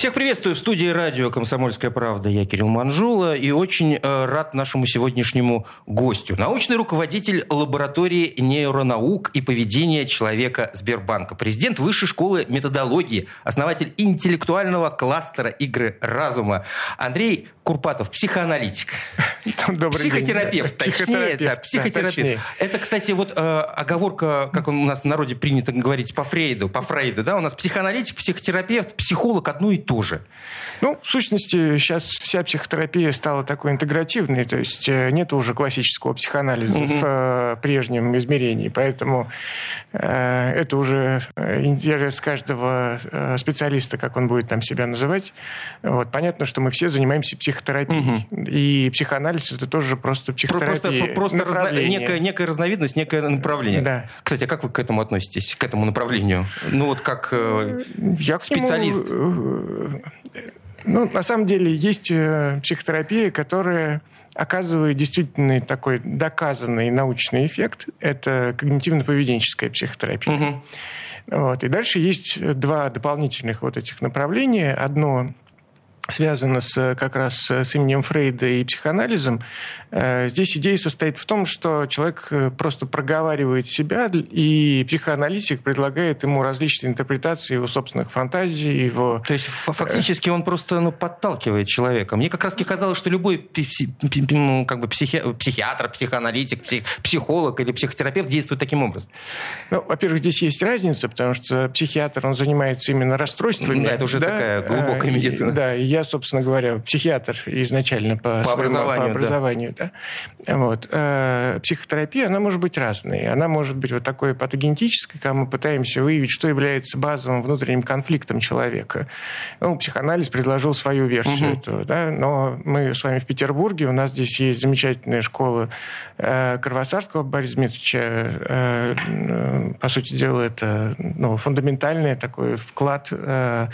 Всех приветствую в студии радио «Комсомольская правда». Я Кирилл Манжула и очень э, рад нашему сегодняшнему гостю. Научный руководитель лаборатории нейронаук и поведения человека Сбербанка. Президент Высшей школы методологии, основатель интеллектуального кластера игры разума. Андрей Курпатов, психоаналитик. Добрый психотерапевт, день. точнее, Психотерапевт, да, психотерапевт. да, точнее. Это, кстати, вот э, оговорка, как у нас в народе принято говорить по Фрейду, по Фрейду, да, у нас психоаналитик, психотерапевт, психолог одно и то же. Ну, в сущности, сейчас вся психотерапия стала такой интегративной, то есть э, нет уже классического психоанализа в э, прежнем измерении, поэтому э, это уже э, интерес каждого э, специалиста, как он будет там себя называть. Вот. Понятно, что мы все занимаемся психотерапией, и психоанализ это тоже просто Про- психотерапия. Просто, просто разно- некая, некая разновидность, некое направление. Да. Кстати, а как вы к этому относитесь, к этому направлению? Ну вот как э, Я к нему, специалист. э, ну, на самом деле, есть э, психотерапия, которая оказывает действительно такой доказанный научный эффект. Это когнитивно-поведенческая психотерапия. Мгм. Вот. И дальше есть два дополнительных вот этих направления. Одно связано с, как раз с именем Фрейда и психоанализом. Э, Здесь идея состоит в том, что человек э, просто проговаривает себя, и психоаналитик предлагает ему различные интерпретации его собственных фантазий, его... То есть фактически он просто ну, подталкивает человека. Мне как раз казалось, что любой пси- ну, как бы психи- психиатр, психоаналитик, псих- психолог или психотерапевт действует таким образом. Ну, во-первых, здесь есть разница, потому что психиатр, он занимается именно расстройствами. Да, это уже такая глубокая Э, и- медицина. Да, и я, собственно говоря, психиатр изначально по, По своему- образованию, по да. образованию, да. Вот. Э, Психотерапия, она может быть разной. Она может быть вот такой патогенетической, когда мы пытаемся выявить, что является базовым внутренним конфликтом человека. Ну, психоанализ предложил свою версию Мгм. этого, да, но мы с вами в Петербурге, у нас здесь есть замечательная школа э, Кровосарского Бориса Дмитриевича. Э, э, по сути дела, это ну, фундаментальный такой вклад э,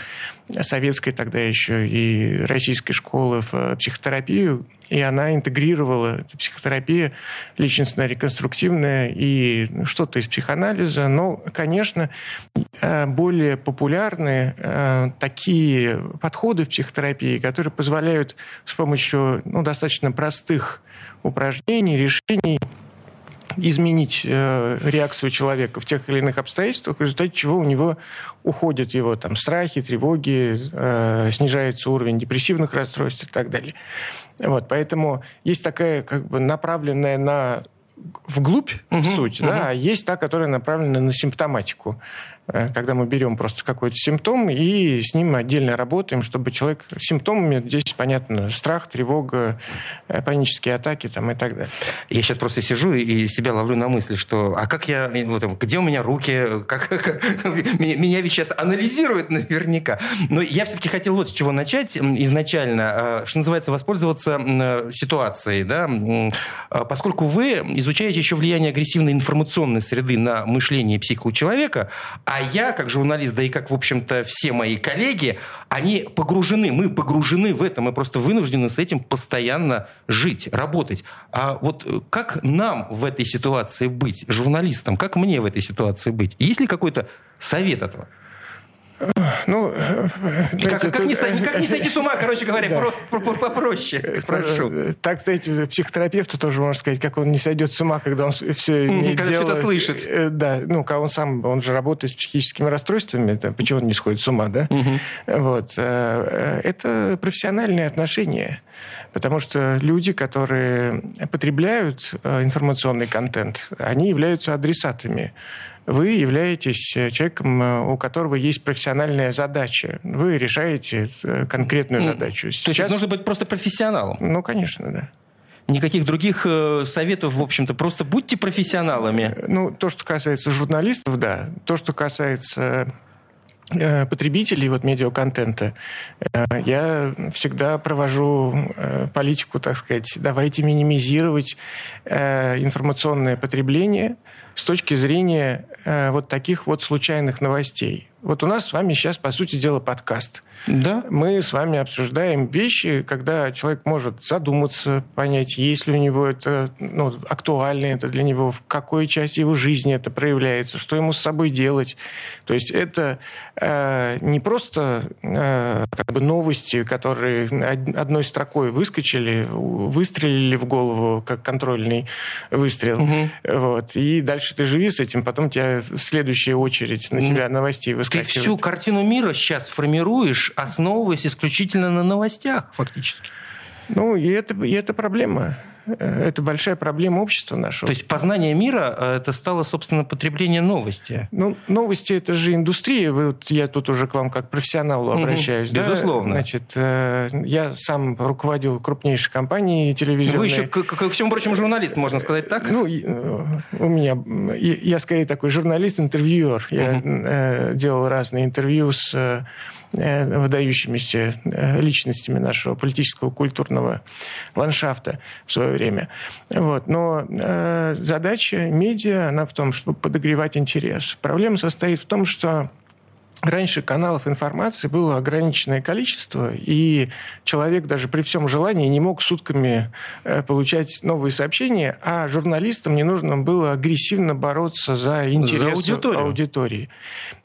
советской тогда еще и российской школы в э, психотерапию, и она интегрировала эту психотерапию личностно-реконструктивная и что-то из психоанализа, но, конечно, э, более популярны э, такие подходы в психотерапии, которые позволяют с помощью ну, достаточно простых упражнений, решений изменить э, реакцию человека в тех или иных обстоятельствах, в результате чего у него уходят его там, страхи, тревоги, э, снижается уровень депрессивных расстройств и так далее. Вот, поэтому есть такая как бы направленная на вглубь суть, да, а есть та, которая направлена на симптоматику. Э, Когда мы берем просто какой-то симптом и с ним отдельно работаем, чтобы человек... Симптомами здесь, понятно, страх, тревога, э, панические атаки там, и так далее. Я сейчас просто сижу и себя ловлю на мысли, что а как я, вот, там, где у меня руки, как, как- меня ведь сейчас анализируют наверняка. Но я все-таки хотел вот с чего начать изначально, что называется, воспользоваться э, ситуацией, да, поскольку вы изучаете еще влияние агрессивной информационной среды на мышление и психику человека, а я, как журналист, да и как, в общем-то, все мои коллеги, они погружены, мы погружены в это, мы просто вынуждены с этим постоянно жить, работать. А вот э, как нам в этой ситуации быть, журналистам, как мне в этой ситуации быть? Есть ли какой-то совет этого? Ну, э, Как, знаете, как не, тут- как не сойти с ума, короче говоря, Да. про- про- про- попроще, прошу. Э, Так, знаете, психотерапевту тоже можно сказать, как он не сойдет с ума, когда он все имеет когда дело... это с- слышит. э, Да, ну, когда он сам, он же работает с психическими расстройствами, это, почему он не сходит с ума, да? Вот. э, э, Это профессиональные отношения. Потому что люди, которые потребляют э, информационный контент, они являются адресатами. Вы являетесь э, человеком, э, у которого есть профессиональная задача. Вы решаете э, конкретную задачу. То есть нужно быть просто профессионалом. Ну, конечно, да. Никаких других советов, в общем-то, просто будьте профессионалами. Ну, то, что касается журналистов, да. То, что касается потребителей вот медиаконтента, я всегда провожу политику, так сказать, давайте минимизировать информационное потребление, с точки зрения э, вот таких вот случайных новостей. Вот у нас с вами сейчас, по сути дела, подкаст. Да. Мы с вами обсуждаем вещи, когда человек может задуматься, понять, есть ли у него это ну, актуально это для него, в какой части его жизни это проявляется, что ему с собой делать. То есть это э, не просто э, как бы новости, которые одной строкой выскочили, выстрелили в голову, как контрольный выстрел. Угу. Вот, и дальше ты живи с этим, потом тебя следующая очередь на тебя новостей ты всю картину мира сейчас формируешь, основываясь исключительно на новостях, фактически. Ну, и это, и это проблема. Э, это большая проблема общества нашего. То есть познание мира э, это стало, собственно, потребление новости. Ну, новости это же индустрия. Вы, вот, я тут уже к вам как профессионалу обращаюсь. Угу, безусловно. Да? Значит, э, я сам руководил крупнейшей компанией телевизионной. Вы еще, ко всему прочему, журналист, можно сказать так? Ну, у меня, я скорее такой журналист-интервьюер. Я угу. делал разные интервью с выдающимися личностями нашего политического культурного ландшафта в свое время. Вот. Но э, задача медиа, она в том, чтобы подогревать интерес. Проблема состоит в том, что Раньше каналов информации было ограниченное количество, и человек даже при всем желании не мог сутками э, получать новые сообщения, а журналистам не нужно было агрессивно бороться за интересы за аудитории.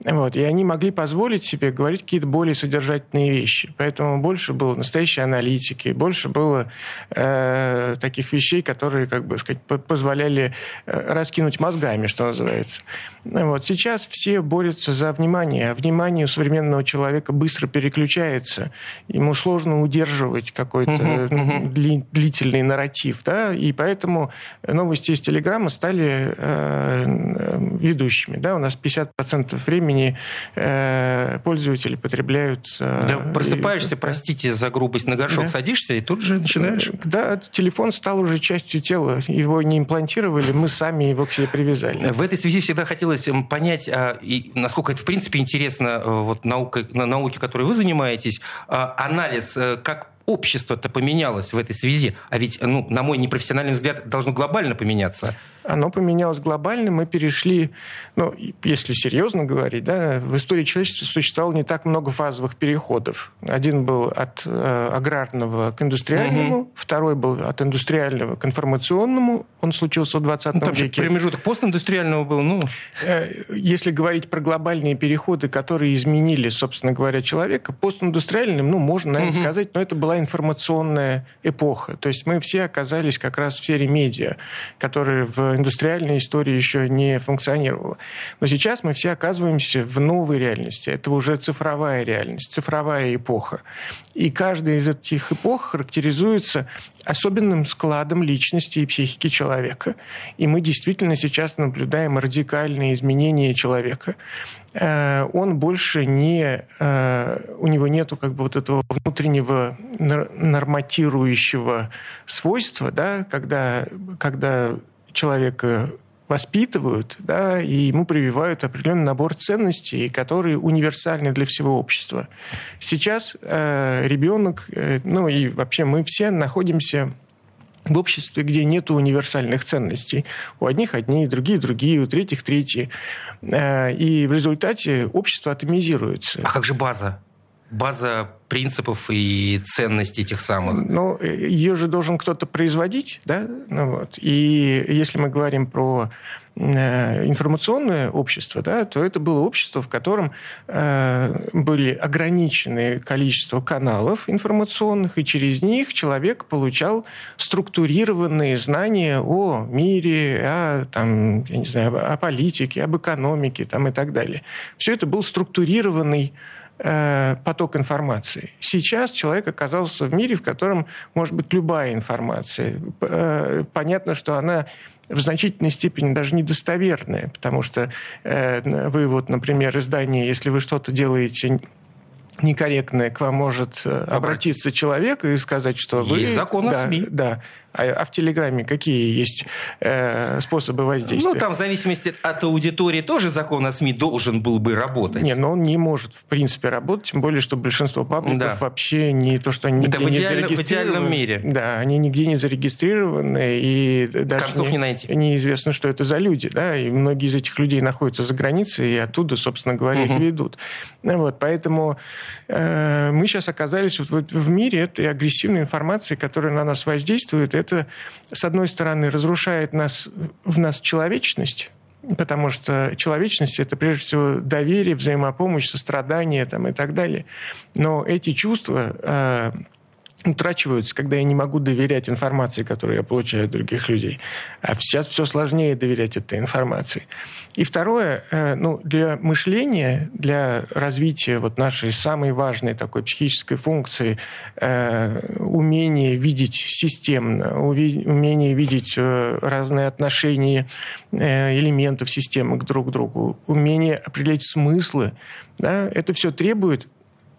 Вот. И они могли позволить себе говорить какие-то более содержательные вещи. Поэтому больше было настоящей аналитики, больше было э, таких вещей, которые, как бы сказать, позволяли э, раскинуть мозгами, что называется. Вот. Сейчас все борются за внимание, внимание у современного человека быстро переключается. Ему сложно удерживать какой-то uh-huh, uh-huh. Дли, длительный нарратив. Да? И поэтому новости из Телеграма стали э, ведущими. Да? У нас 50% времени э, пользователи потребляют... Э, да, просыпаешься, и, простите за грубость, на горшок да. садишься, и тут же начинаешь... Э, да, телефон стал уже частью тела. Его не имплантировали, мы сами его к себе привязали. В этой связи всегда хотелось понять, а, насколько это в принципе интересно интересно э, вот наука, на науке, которой вы занимаетесь, а, анализ, э, как общество-то поменялось в этой связи? А ведь, ну, на мой непрофессиональный взгляд, должно глобально поменяться оно поменялось глобально. Мы перешли, ну, если серьезно говорить, да, в истории человечества существовало не так много фазовых переходов. Один был от э, аграрного к индустриальному, угу. второй был от индустриального к информационному. Он случился в 20 ну, там веке. промежуток постиндустриального был, ну... Э, если говорить про глобальные переходы, которые изменили, собственно говоря, человека, постиндустриальным, ну, можно, наверное, угу. сказать, но это была информационная эпоха. То есть мы все оказались как раз в сфере медиа, которые в индустриальная история еще не функционировала. Но сейчас мы все оказываемся в новой реальности. Это уже цифровая реальность, цифровая эпоха. И каждая из этих эпох характеризуется особенным складом личности и психики человека. И мы действительно сейчас наблюдаем радикальные изменения человека. Э, он больше не... Э, у него нету как бы вот этого внутреннего норматирующего свойства, да, когда, когда человека воспитывают, да, и ему прививают определенный набор ценностей, которые универсальны для всего общества. Сейчас э, ребенок, э, ну и вообще мы все находимся в обществе, где нет универсальных ценностей. У одних одни, другие другие, у третьих третьи. Э, и в результате общество атомизируется. А как же база? База принципов и ценностей этих самых. Ну, ее же должен кто-то производить, да? Ну, вот. И если мы говорим про э, информационное общество, да, то это было общество, в котором э, были ограниченные количество каналов информационных, и через них человек получал структурированные знания о мире, о, там, я не знаю, о политике, об экономике там, и так далее. Все это был структурированный Э, поток информации. Сейчас человек оказался в мире, в котором может быть любая информация. Э, понятно, что она в значительной степени даже недостоверная, потому что э, вы вот, например, издание, если вы что-то делаете некорректное, к вам может обратиться человек и сказать, что вы... Есть закон о да, СМИ. Да. А, а в Телеграме какие есть э, способы воздействия? Ну, там в зависимости от аудитории тоже закон о СМИ должен был бы работать. Не, но он не может, в принципе, работать, тем более, что большинство пабликов Да. вообще не то, что они Это в не идеально- в зарегистрированы. идеальном мире. Да, они нигде не зарегистрированы, и даже Концов не найти. неизвестно, что это за люди, да, и многие из этих людей находятся за границей, и оттуда, собственно говоря, их Мгм. ведут. Ну Вот, поэтому э, мы сейчас оказались вот в, в мире этой агрессивной информации, которая на нас воздействует. Это, с одной стороны, разрушает нас, в нас человечность, потому что человечность – это, прежде всего, доверие, взаимопомощь, сострадание там, и так далее. Но эти чувства э, утрачиваются, когда я не могу доверять информации, которую я получаю от других людей. А сейчас все сложнее доверять этой информации. И второе, э, ну, для мышления, для развития вот нашей самой важной такой психической функции, э, умение видеть системно, умение видеть э, разные отношения элементов системы к друг другу, умение определять смыслы, да, это все требует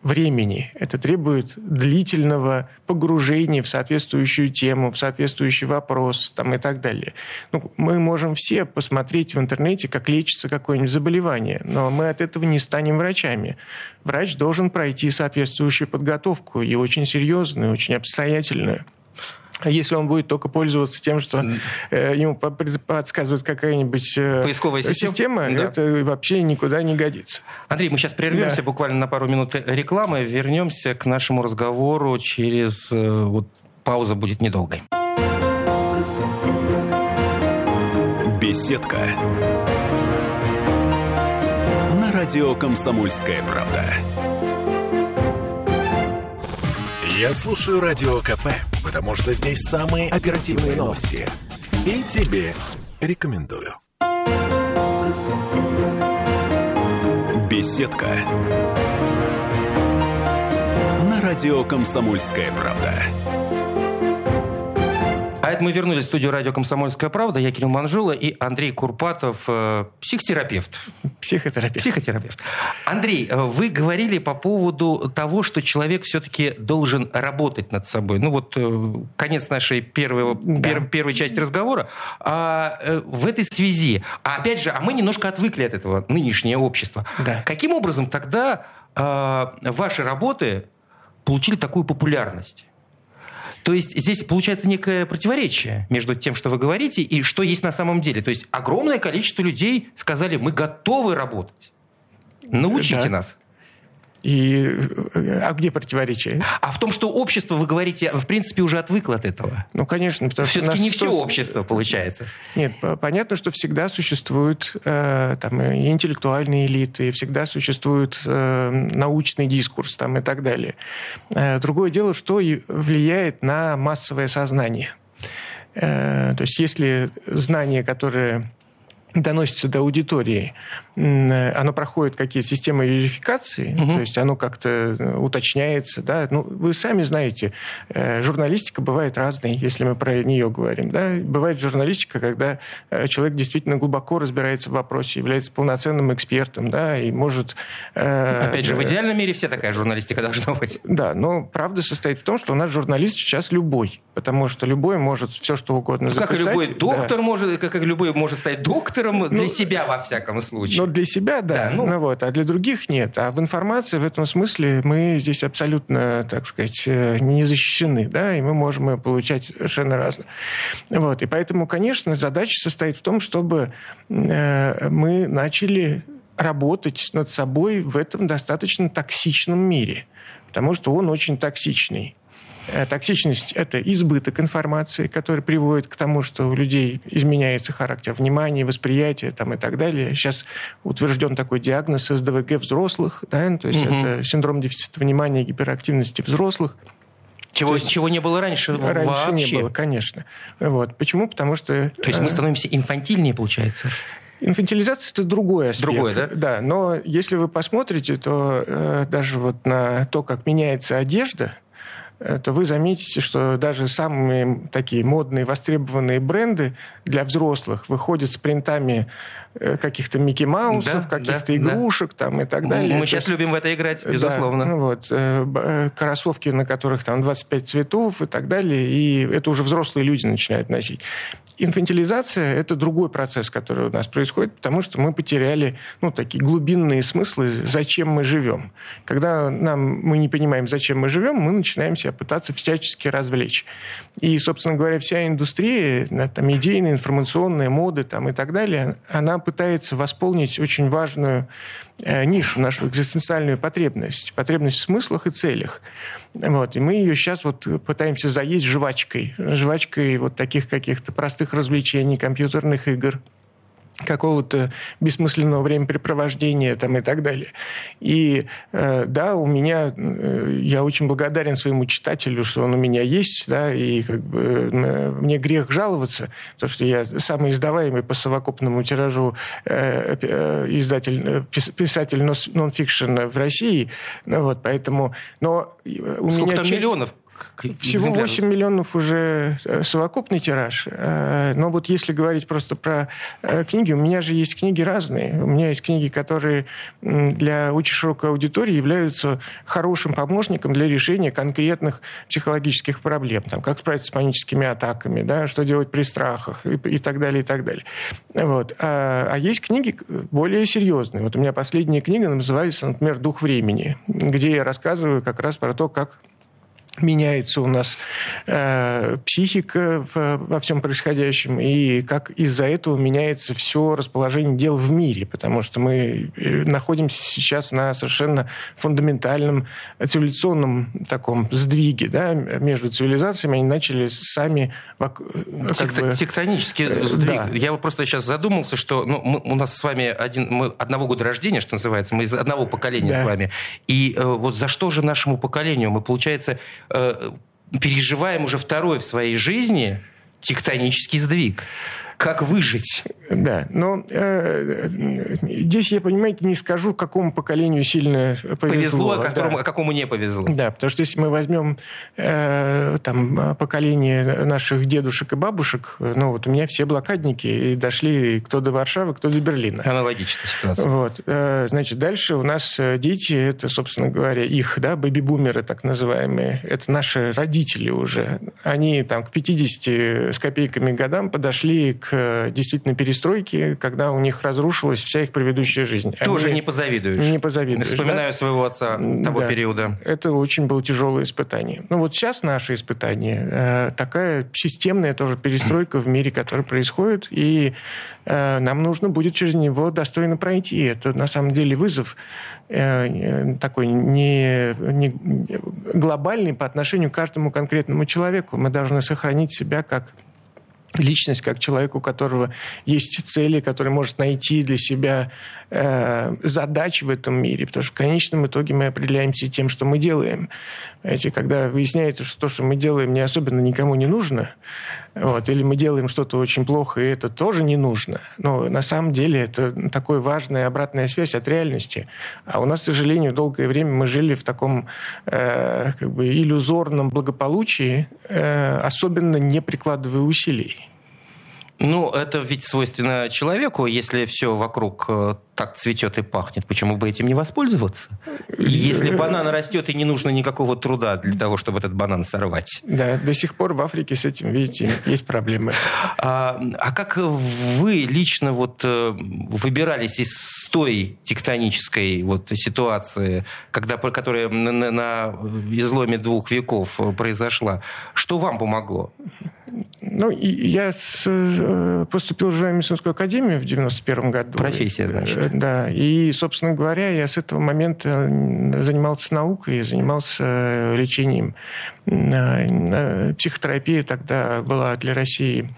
времени. Это требует длительного погружения в соответствующую тему, в соответствующий вопрос там, и так далее. Ну, мы можем все посмотреть в интернете, как лечится какое-нибудь заболевание, но мы от этого не станем врачами. Врач должен пройти соответствующую подготовку, и очень серьезную, очень обстоятельную. А если он будет только пользоваться тем, что э, ему по- подсказывает какая-нибудь э, Поисковая система? Да. это вообще никуда не годится. Андрей, мы сейчас прервемся Да. буквально на пару минут рекламы, вернемся к нашему разговору через... э, Вот, пауза будет недолгой. Беседка. На радио «Комсомольская правда». Я слушаю Радио КП, потому что здесь самые оперативные новости. И тебе рекомендую. Беседка. На радио «Комсомольская правда». А это мы вернулись в студию радио «Комсомольская правда». Я Кирилл Манжула и Андрей Курпатов, э, психотерапевт. Психотерапевт. Психотерапевт. Андрей, э, вы говорили по поводу того, что человек все-таки должен работать над собой. Ну вот э, конец нашей первой, Да. пер- первой части разговора. А в этой связи, а опять же, а мы немножко отвыкли от этого, нынешнее общество. Да. Каким образом тогда э, ваши работы получили такую популярность? То есть здесь получается некое противоречие между тем, что вы говорите, и что есть на самом деле. То есть огромное количество людей сказали, мы готовы работать. Научите Да. нас. И, э, а где противоречие? А в том, что общество, вы говорите, в принципе, уже отвыкло от этого. Ну, конечно, потому что... Все-таки нас не все общество получается. Нет, по- понятно, что всегда существуют э, там, и интеллектуальные элиты, и всегда существует э, научный дискурс там, и так далее. Э, другое дело, что влияет на массовое сознание. Э, то есть если знание, которое доносится до аудитории, э, оно проходит какие-то системы верификации, Мгм. то есть оно как-то э, уточняется, да, ну, вы сами знаете, э, журналистика бывает разной, если мы про нее говорим, да, бывает журналистика, когда человек действительно глубоко разбирается в вопросе, является полноценным экспертом, да, и может... Опять же, в идеальном мире все такая журналистика должна быть. да, но правда состоит в том, что у нас журналист сейчас любой, потому что любой может все что угодно Ну, как и записать. любой да. доктор может, как и любой может стать доктором для Ну, себя во всяком случае. Но для себя, да, Да, ну- ну, вот, а для других нет. А в информации в этом смысле мы здесь абсолютно, так сказать, э, не защищены, да, и мы можем ее получать совершенно разно. Вот, и поэтому, конечно, задача состоит в том, чтобы э, мы начали работать над собой в этом достаточно токсичном мире, потому что он очень токсичный. Э, Токсичность – это избыток информации, который приводит к тому, что у людей изменяется характер внимания, восприятия там, и так далее. Сейчас утвержден такой диагноз СДВГ взрослых, да, то есть Мгм. это синдром дефицита внимания и гиперактивности взрослых. чего, есть- чего не было раньше, Раньше вообще. не было, конечно. Вот. Почему? Потому что... То есть мы э, становимся инфантильнее, получается. Инфантилизация это другой аспект. Другой, да? Да, но если вы посмотрите, то э, даже вот на то, как меняется одежда, то вы заметите, что даже самые такие модные, востребованные бренды для взрослых выходят с принтами э, каких-то Микки Маусов, да, каких-то да, игрушек да. там и так далее. Мы это, сейчас любим в это играть, безусловно. Да, вот, э, кроссовки, на которых там 25 цветов и так далее, и это уже взрослые люди начинают носить. Инфантилизация – это другой процесс, который у нас происходит, потому что мы потеряли ну, такие глубинные смыслы, зачем мы живем. Когда нам, мы не понимаем, зачем мы живем, мы начинаем себя пытаться всячески развлечь. И, собственно говоря, вся индустрия, там, идейная, информационная, моды там, и так далее, она пытается восполнить очень важную Э, нишу, нашу экзистенциальную потребность, потребность в смыслах и целях. Вот. И мы ее сейчас вот пытаемся заесть жвачкой, жвачкой вот таких каких-то простых развлечений, компьютерных игр, какого-то бессмысленного времяпрепровождения там, и так далее. И э, да, у меня, э, я очень благодарен своему читателю, что он у меня есть, да, и как бы э, мне грех жаловаться, потому что я самый издаваемый по совокупному тиражу э, э, издатель, э, писатель нон-фикшн в России, ну, вот, поэтому, но у Сколько меня там часть... миллионов всего 8 миллионов уже э, совокупный тираж. Э, но вот если говорить просто про э, книги, у меня же есть книги разные. У меня есть книги, которые для очень широкой аудитории являются хорошим помощником для решения конкретных психологических проблем. Там, как справиться с паническими атаками, да, что делать при страхах и, и так далее, и так далее. Вот. А, а есть книги более серьезные. Вот у меня последняя книга называется, например, «Дух времени», где я рассказываю как раз про то, как меняется у нас э, психика в, во всем происходящем, и как из-за этого меняется все расположение дел в мире, потому что мы э, находимся сейчас на совершенно фундаментальном цивилизационном таком сдвиге, да, между цивилизациями, они начали сами... Э, как бы, Тектонический э, сдвиг. Да. Я просто сейчас задумался, что ну, мы, у нас с вами один, мы одного года рождения, что называется, мы из одного поколения да. с вами, и э, вот за что же нашему поколению мы, получается, э, переживаем уже второй в своей жизни тектонический сдвиг. Как выжить? Да, но э, здесь я, понимаете, не скажу, какому поколению сильно повезло. Повезло, а, которому, да. а какому не повезло. Да, потому что если мы возьмем э, там, поколение наших дедушек и бабушек, ну вот у меня все блокадники, и дошли кто до Варшавы, кто до Берлина. Аналогичная ситуация. Вот, э, значит, дальше у нас э, дети, это, собственно говоря, их, да, бэби-бумеры так называемые, это наши родители уже. Они там к 50 с копейками годам подошли к действительно перестройке перестройки, когда у них разрушилась вся их предыдущая жизнь. Тоже Они... не позавидуешь. Не позавидуешь. Вспоминаю да? своего отца того да. периода. Это очень было тяжелое испытание. Ну вот сейчас наше испытание, э, такая системная тоже перестройка в мире, которая происходит, и э, нам нужно будет через него достойно пройти. Это на самом деле вызов э, такой не, не глобальный по отношению к каждому конкретному человеку. Мы должны сохранить себя как личность как человек, у которого есть цели, который может найти для себя э, задачи в этом мире, потому что в конечном итоге мы определяемся тем, что мы делаем. Знаете, когда выясняется, что то, что мы делаем, не особенно никому не нужно, вот, или мы делаем что-то очень плохо, и это тоже не нужно, но на самом деле это такая важная обратная связь от реальности. А у нас, к сожалению, долгое время мы жили в таком э, как бы иллюзорном благополучии, э, особенно не прикладывая усилий. Ну, это ведь свойственно человеку, если все вокруг э, так цветет и пахнет, почему бы этим не воспользоваться? Если банан растет и не нужно никакого труда для того, чтобы этот банан сорвать. Да, до сих пор в Африке с этим, видите, есть проблемы. А, а как вы лично вот э, выбирались из той тектонической вот ситуации, когда, которая на, на, на изломе двух веков произошла? Что вам помогло? Ну, я с, э, поступил в Живая академию в 91 году. Профессия, значит. Э, да. И, собственно говоря, я с этого момента занимался наукой, занимался лечением. Психотерапия тогда была для России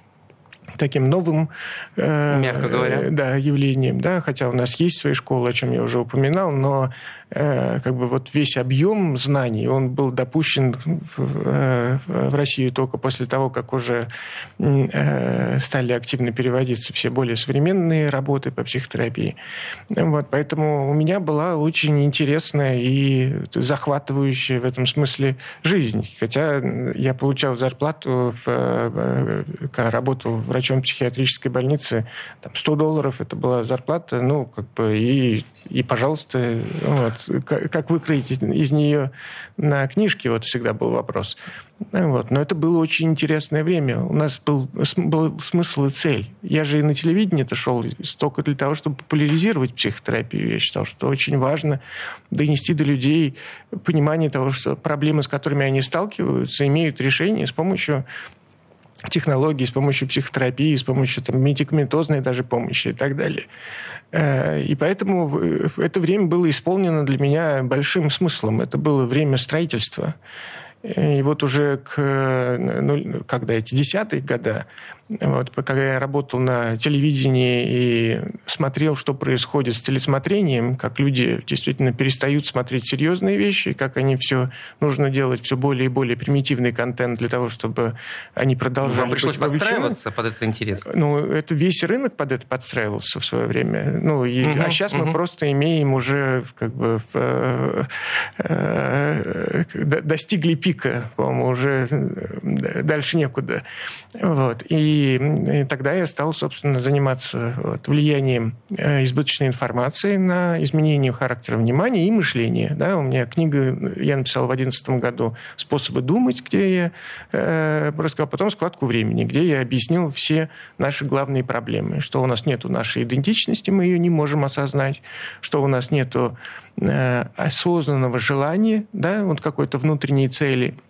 таким новым э, Мягко говоря. Э, да, явлением, да, хотя у нас есть свои школы, о чем я уже упоминал, но Э, как бы вот весь объем знаний, он был допущен в, э, в Россию только после того, как уже э, стали активно переводиться все более современные работы по психотерапии. Вот, поэтому у меня была очень интересная и захватывающая в этом смысле жизнь. Хотя я получал зарплату, в, когда работал врачом психиатрической больницы, там 100 долларов это была зарплата, ну, как бы, и, и пожалуйста, вот, как выкроить из, нее на книжке, вот всегда был вопрос. Вот. Но это было очень интересное время. У нас был, был смысл и цель. Я же и на телевидение это шел только для того, чтобы популяризировать психотерапию. Я считал, что очень важно донести до людей понимание того, что проблемы, с которыми они сталкиваются, имеют решение с помощью технологий, с помощью психотерапии, с помощью там, медикаментозной даже помощи и так далее. Э, и поэтому это время было исполнено для меня большим смыслом. Это было время строительства. И вот уже к, ну, когда эти десятые годы, вот, когда я работал на телевидении и смотрел, что происходит с телесмотрением, как люди действительно перестают смотреть серьезные вещи, как они все нужно делать все более и более примитивный контент для того, чтобы они продолжали Вам пришлось подстраиваться под этот интерес? Ну, это весь рынок под это подстраивался в свое время. Ну, и, угу, а сейчас угу. мы просто имеем уже как бы э, э, достигли пика, по-моему, уже э, дальше некуда. Вот. И и, тогда я стал, собственно, заниматься вот, влиянием э, избыточной информации на изменение характера внимания и мышления. Да, у меня книга, я написал в 2011 году «Способы думать», где я э, рассказал, потом «Складку времени», где я объяснил все наши главные проблемы, что у нас нет нашей идентичности, мы ее не можем осознать, что у нас нет э, осознанного желания, да, вот какой-то внутренней цели –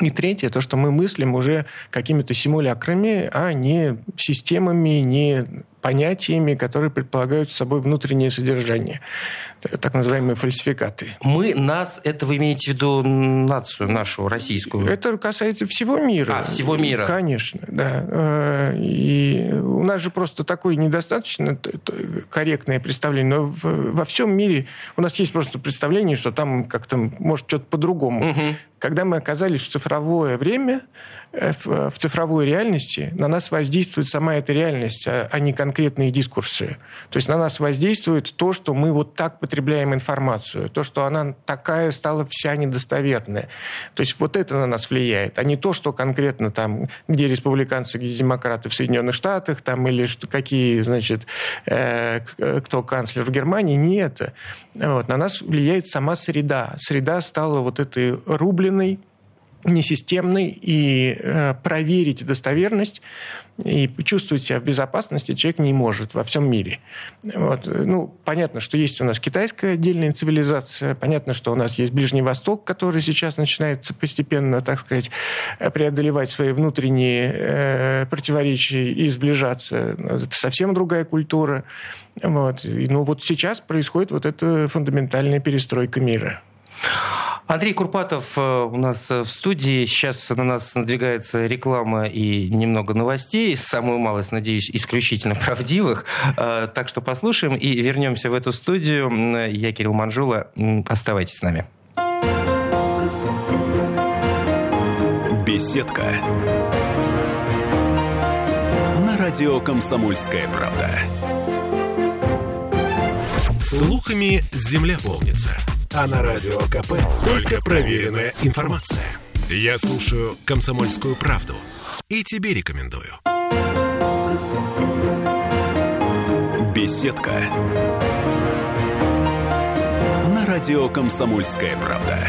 и третье, то, что мы мыслим уже какими-то симулякрами, а не системами, не понятиями, которые предполагают собой внутреннее содержание. Так называемые фальсификаты. Мы, нас, это вы имеете в виду нацию нашу, российскую? Это касается всего мира. А, всего мира. Конечно, да. Э, и у нас же просто такое недостаточно корректное представление. Но во всем мире у нас есть просто представление, что там как-то может что-то по-другому. Угу. Когда мы оказались в цифровое время, э, в цифровой реальности, на нас воздействует сама эта реальность, а, а не конкретные дискурсы. То есть на нас воздействует то, что мы вот так потребляем информацию, то, что она такая стала вся недостоверная. То есть вот это на нас влияет, а не то, что конкретно там, где республиканцы, где демократы в Соединенных Штатах, там, или что, какие, значит, э, кто канцлер в Германии. Не это. Вот. На нас влияет сама среда. Среда стала вот этой рубленной, несистемной, и э, проверить достоверность и чувствовать себя в безопасности человек не может во всем мире. Вот. Ну, понятно, что есть у нас китайская отдельная цивилизация, понятно, что у нас есть Ближний Восток, который сейчас начинает постепенно, так сказать, преодолевать свои внутренние э, противоречия и сближаться. Это совсем другая культура. Вот. И, ну, вот сейчас происходит вот эта фундаментальная перестройка мира. Андрей Курпатов э, у нас э, в студии. Сейчас на нас надвигается реклама и немного новостей. Самую малость, надеюсь, исключительно правдивых. Э, так что послушаем и вернемся в эту студию. Я Кирилл Манжула. Оставайтесь с нами. Беседка. На радио «Комсомольская правда». Слухами земля полнится. А на Радио КП только проверенная информация. Я слушаю «Комсомольскую правду» и тебе рекомендую. Беседка. На радио «Комсомольская правда»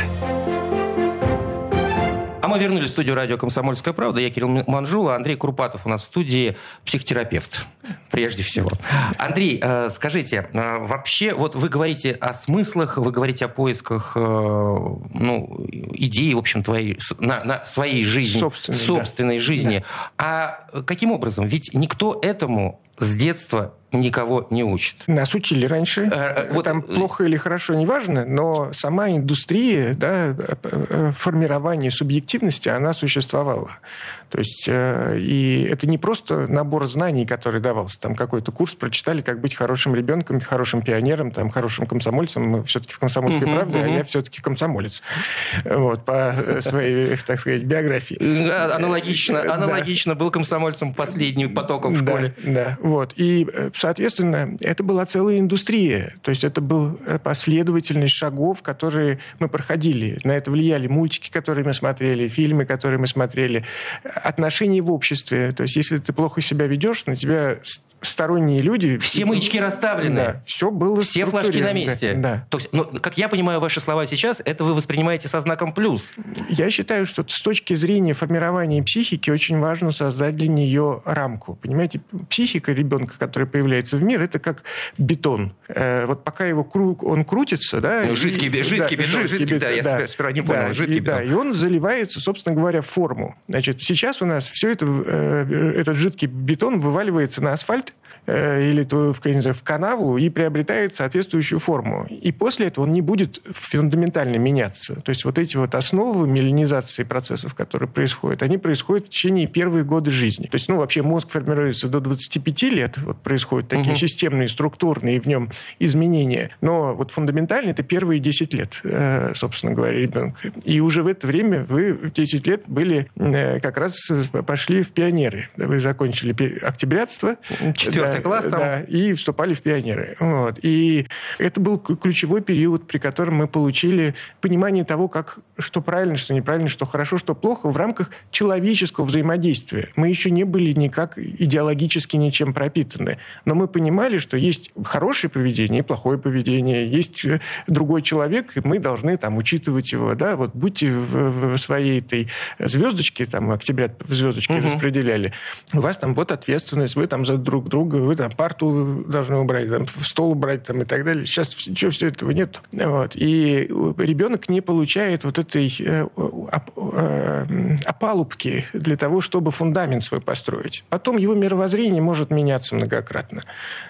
мы вернулись в студию радио «Комсомольская правда». Я Кирилл Манжула, Андрей Курпатов у нас в студии, психотерапевт, прежде всего. Андрей, э, скажите, э, вообще, вот вы говорите о смыслах, вы говорите о поисках э, ну, идей, в общем, твоей, на, на своей жизни, собственной, собственной да. жизни. Да. А каким образом? Ведь никто этому с детства никого не учат. Нас учили раньше. А, вот, Там плохо или хорошо, неважно, но сама индустрия да, формирования субъективности, она существовала. То есть, э, и это не просто набор знаний, который давался. Там какой-то курс прочитали, как быть хорошим ребенком, хорошим пионером, там, хорошим комсомольцем. Все-таки в «Комсомольской uh-huh, правде», uh-huh. а я все-таки комсомолец. Вот, по своей, так сказать, биографии. Аналогично, аналогично был комсомольцем последним потоком в школе. Да, вот. И, соответственно, это была целая индустрия. То есть это был последовательность шагов, которые мы проходили. На это влияли мультики, которые мы смотрели, фильмы, которые мы смотрели, отношений в обществе. То есть, если ты плохо себя ведешь, на тебя сторонние люди... Все маячки расставлены. Да, все было Все флажки на месте. Да. То есть, ну, как я понимаю ваши слова сейчас, это вы воспринимаете со знаком плюс. Я считаю, что с точки зрения формирования психики очень важно создать для нее рамку. Понимаете, психика ребенка, который появляется в мир, это как бетон. Э, вот пока его круг, он крутится, да... Ну, жидкий, и, жидкий да, бетон, жидкий, жидкий, да, я да, сперва не понял, да, жидкий и, бетон. Да, и он заливается, собственно говоря, в форму. Значит, сейчас у нас все это, э, этот жидкий бетон вываливается на асфальт, или в, в канаву и приобретает соответствующую форму. И после этого он не будет фундаментально меняться. То есть вот эти вот основы меланизации процессов, которые происходят, они происходят в течение первых годы жизни. То есть, ну, вообще мозг формируется до 25 лет, вот происходят такие угу. системные, структурные в нем изменения. Но вот фундаментально это первые 10 лет, э, собственно говоря, ребенка. И уже в это время вы в 10 лет были э, как раз пошли в пионеры. Вы закончили октябрятство. Четвертый да, класс там. Да, и вступали в пионеры. Вот. И это был ключевой период, при котором мы получили понимание того, как, что правильно, что неправильно, что хорошо, что плохо в рамках человеческого взаимодействия. Мы еще не были никак идеологически ничем пропитаны. Но мы понимали, что есть хорошее поведение и плохое поведение, есть э, другой человек, и мы должны там учитывать его. Да? Вот будьте в, в своей этой звездочке, там, октября в звездочке угу. распределяли, у вас там вот ответственность, вы там за друг друга вы там парту должны убрать, там, стол убрать там, и так далее. Сейчас ничего все этого нет. Вот. И ребенок не получает вот этой э, э, опалубки для того, чтобы фундамент свой построить. Потом его мировоззрение может меняться многократно.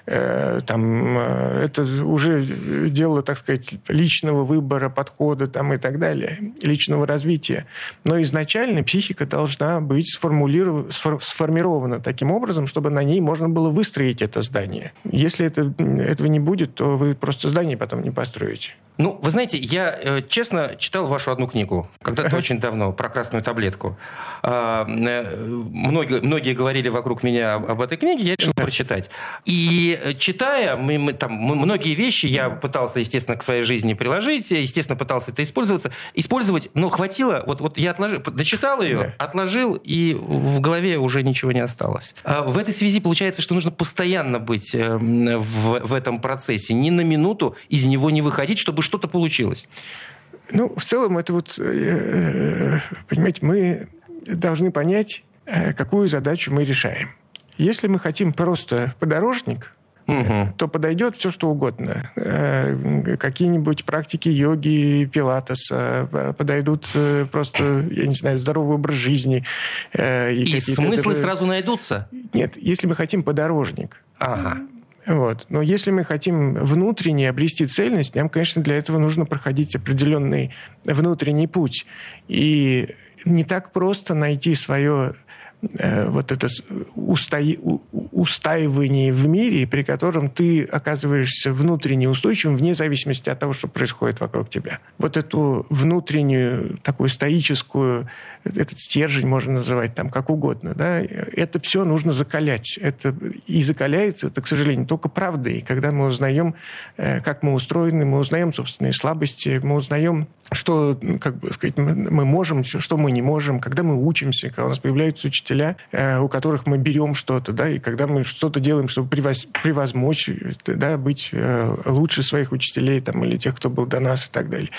Э, там, это уже дело, так сказать, личного выбора, подхода там, и так далее, личного развития. Но изначально психика должна быть сформирована таким образом, чтобы на ней можно было выстроить выстроить это здание. Если это, этого не будет, то вы просто здание потом не построите. Ну, вы знаете, я э, честно читал вашу одну книгу, когда-то очень давно, про красную таблетку. А, э, многие, многие говорили вокруг меня об, об этой книге, я решил прочитать. И э, читая, мы, мы, там, мы, многие вещи я пытался, естественно, к своей жизни приложить, естественно, пытался это использоваться, использовать, но хватило, вот, вот я отложил, дочитал ее, да. отложил, и в голове уже ничего не осталось. А в этой связи получается, что нужно постоянно быть в, в этом процессе, ни на минуту из него не выходить, чтобы что-то получилось? Ну, в целом, это вот, э, э, понимаете, мы должны понять, э, какую задачу мы решаем. Если мы хотим просто подорожник, угу. то подойдет все, что угодно. Какие-нибудь практики йоги, пилатеса, подойдут просто, я не знаю, здоровый образ жизни. И, и смыслы сразу найдутся? Нет, если мы хотим подорожник. Ага. Вот. Но если мы хотим внутренне обрести цельность, нам, конечно, для этого нужно проходить определенный внутренний путь. И не так просто найти свое Э, вот это устаивание в мире, при котором ты оказываешься внутренне устойчивым вне зависимости от того, что происходит вокруг тебя. Вот эту внутреннюю, такую стоическую, этот стержень можно называть там как угодно, да, это все нужно закалять. Это, и закаляется это, к сожалению, только правдой. Когда мы узнаем, э, как мы устроены, мы узнаем собственные слабости, мы узнаем, что, как бы сказать, мы можем, что мы не можем, когда мы учимся, когда у нас появляются учителя, э, у которых мы берем что-то, да, и когда мы что-то делаем, чтобы превоз, превозмочь, да, быть э, лучше своих учителей там, или тех, кто был до нас и так далее.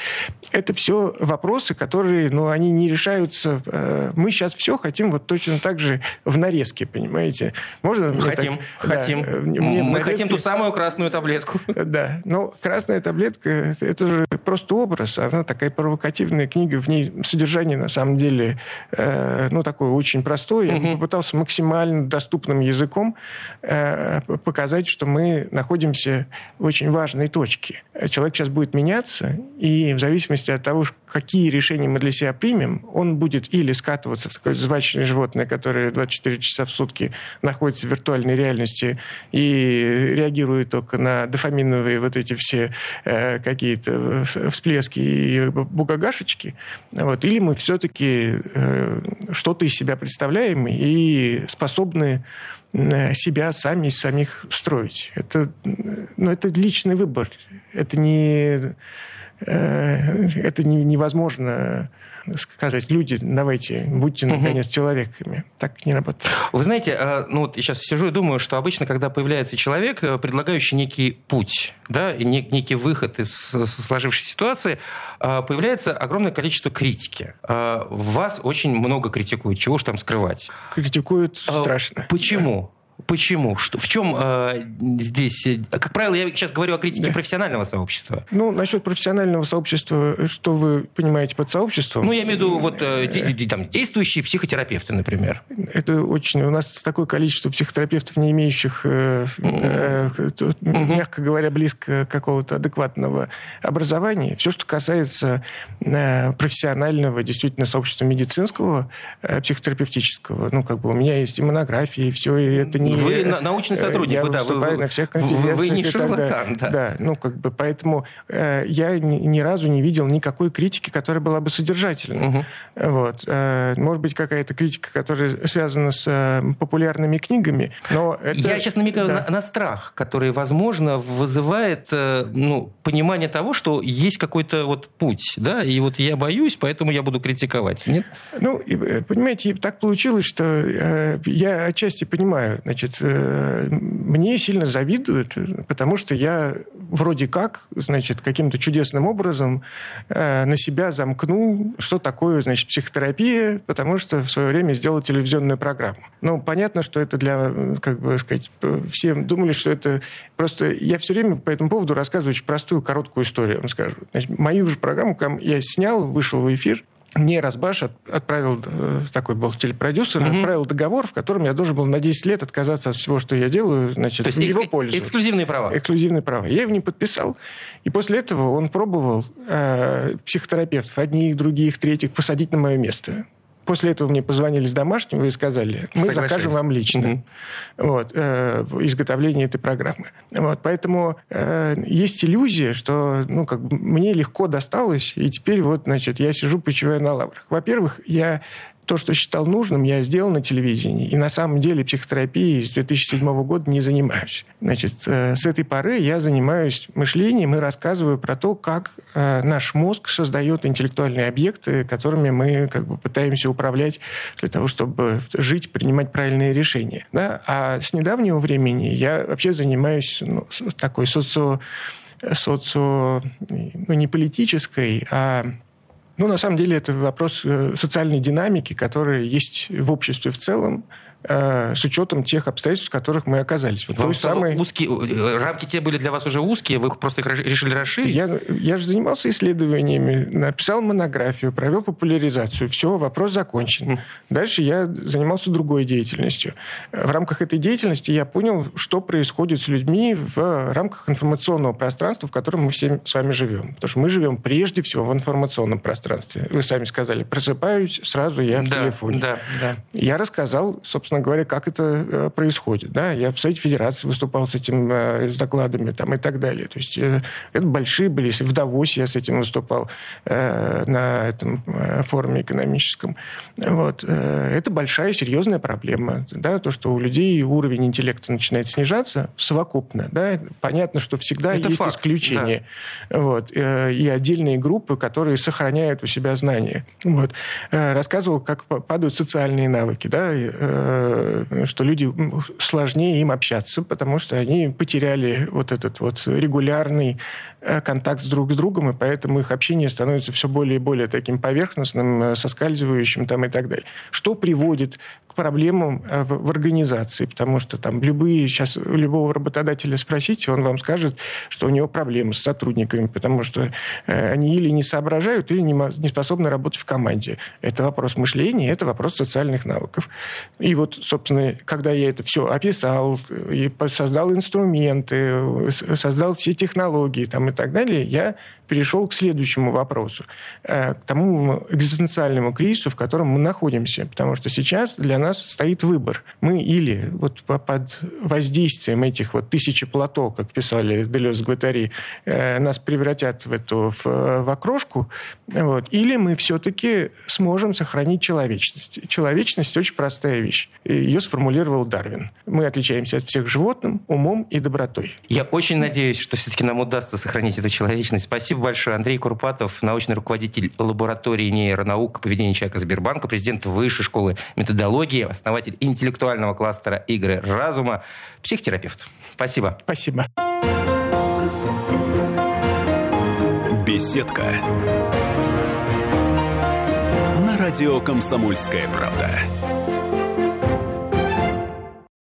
Это все вопросы, которые, ну, они не решаются. Э, мы сейчас все хотим вот точно так же в нарезке, понимаете? Можно? Хотим, так, хотим. Да, мне мы нарезке... хотим ту самую красную таблетку. Да, но красная таблетка, это же просто образ, она такая провокативная книга, в ней содержание на самом деле, э, ну, такое очень простое. Я попытался максимально доступным языком э, показать, что мы находимся в очень важной точке. Человек сейчас будет меняться, и в зависимости от того, какие решения мы для себя примем, он будет или скатываться в такое звачное животное, которое 24 часа в сутки находится в виртуальной реальности и реагирует только на дофаминовые вот эти все э, какие-то всплески и бугагашечки, вот, или мы все-таки э, что-то из себя представляем и способны э, себя сами из самих строить. Это, ну, это личный выбор. Это не это невозможно сказать, люди, давайте, будьте, наконец, угу. человеками. Так не работает. Вы знаете, а, ну вот я сейчас сижу и думаю, что обычно, когда появляется человек, э, предлагающий некий путь, да, и некий выход из сложившейся ситуации, появляется огромное количество критики. Вас очень много критикуют, чего уж там скрывать. Критикуют страшно. Почему? Почему? Что, в чем э, здесь... Э, как правило, я сейчас говорю о критике да. профессионального сообщества. Ну, насчет профессионального сообщества, что вы понимаете под сообществом? Ну, я имею в виду вот, э, де, там, действующие психотерапевты, например. Это очень... У нас такое количество психотерапевтов, не имеющих, э, э, э, мягко говоря, близко какого-то адекватного образования. Все, что касается э, профессионального, действительно, сообщества медицинского, э, психотерапевтического, ну, как бы у меня есть и монографии, и все, и это не... Вы научный сотрудник, я да. Вы, вы, на всех конференциях. Вы не шарлатан, да. Да, ну как бы поэтому э, я ни, ни разу не видел никакой критики, которая была бы содержательной. Угу. Вот. Э, может быть, какая-то критика, которая связана с э, популярными книгами, но это... Я сейчас намекаю да. на, на страх, который, возможно, вызывает э, ну, понимание того, что есть какой-то вот путь, да, и вот я боюсь, поэтому я буду критиковать. Нет? Ну, э, понимаете, так получилось, что э, я отчасти понимаю, значит, э, мне сильно завидуют, потому что я вроде как, значит, каким-то чудесным образом э, на себя замкнул, что такое, значит, психотерапия, потому что в свое время сделал телевизионную программу. Ну, понятно, что это для, как бы сказать, все думали, что это просто... Я все время по этому поводу рассказываю очень простую, короткую историю, вам скажу. Значит, мою же программу я снял, вышел в эфир, мне Разбаш отправил, э, такой был телепродюсер, угу. отправил договор, в котором я должен был на 10 лет отказаться от всего, что я делаю, значит, То есть в его экск- пользу. Эксклюзивные права. Эксклюзивные права. Я его не подписал. И после этого он пробовал э, психотерапевтов, одних, других, третьих, посадить на мое место. После этого мне позвонили с домашнего и сказали, мы закажем вам лично угу. вот, э, изготовление этой программы. Вот, поэтому э, есть иллюзия, что ну, как бы мне легко досталось, и теперь вот, значит, я сижу, почиваю на лаврах. Во-первых, я то, что считал нужным, я сделал на телевидении. И на самом деле психотерапией с 2007 года не занимаюсь. Значит, э, с этой поры я занимаюсь мышлением и рассказываю про то, как э, наш мозг создает интеллектуальные объекты, которыми мы как бы пытаемся управлять для того, чтобы жить, принимать правильные решения. Да? А с недавнего времени я вообще занимаюсь ну, такой социо социо, ну, не политической, а ну, на самом деле, это вопрос э, социальной динамики, которая есть в обществе в целом. Э, с учетом тех обстоятельств, в которых мы оказались. Вот Вам самый... узкие, э, рамки те были для вас уже узкие, вы их просто их решили расширить? Я, я же занимался исследованиями, написал монографию, провел популяризацию. Все, вопрос закончен. Mm. Дальше я занимался другой деятельностью. В рамках этой деятельности я понял, что происходит с людьми в рамках информационного пространства, в котором мы все с вами живем. Потому что мы живем прежде всего в информационном пространстве. Вы сами сказали, просыпаюсь, сразу я в да, телефоне. Да, да. Я рассказал, собственно, собственно говоря, как это э, происходит. Да? Я в Совете Федерации выступал с этим, э, с докладами там, и так далее. То есть э, это большие были. В Давосе я с этим выступал на этом форуме экономическом. Вот. Это большая, серьезная проблема. Да? То, что у людей уровень интеллекта начинает снижаться совокупно. Да? Понятно, что всегда это есть факт, исключения. Да. Вот. И отдельные группы, которые сохраняют у себя знания. Вот. Рассказывал, как падают социальные навыки, да, что люди сложнее им общаться, потому что они потеряли вот этот вот регулярный контакт с друг с другом, и поэтому их общение становится все более и более таким поверхностным, соскальзывающим там и так далее. Что приводит к проблемам в, в организации, потому что там любые, сейчас любого работодателя спросите, он вам скажет, что у него проблемы с сотрудниками, потому что э, они или не соображают, или не, не способны работать в команде. Это вопрос мышления, это вопрос социальных навыков. И вот, собственно, когда я это все описал, и создал инструменты, создал все технологии там, и так далее, я перешел к следующему вопросу, э, к тому экзистенциальному кризису, в котором мы находимся. Потому что сейчас для нас стоит выбор. Мы или вот под воздействием этих вот тысячи плато, как писали Делез Гватари, э, нас превратят в эту в, в окрошку, вот, или мы все-таки сможем сохранить человечность. Человечность очень простая вещь. Ее сформулировал Дарвин. Мы отличаемся от всех животных умом и добротой. Я очень надеюсь, что все-таки нам удастся сохранить эту человечность. Спасибо Спасибо большое. Андрей Курпатов, научный руководитель лаборатории нейронаук поведения человека Сбербанка, президент Высшей школы методологии, основатель интеллектуального кластера игры разума, психотерапевт. Спасибо. Спасибо. Беседка. На радио «Комсомольская правда».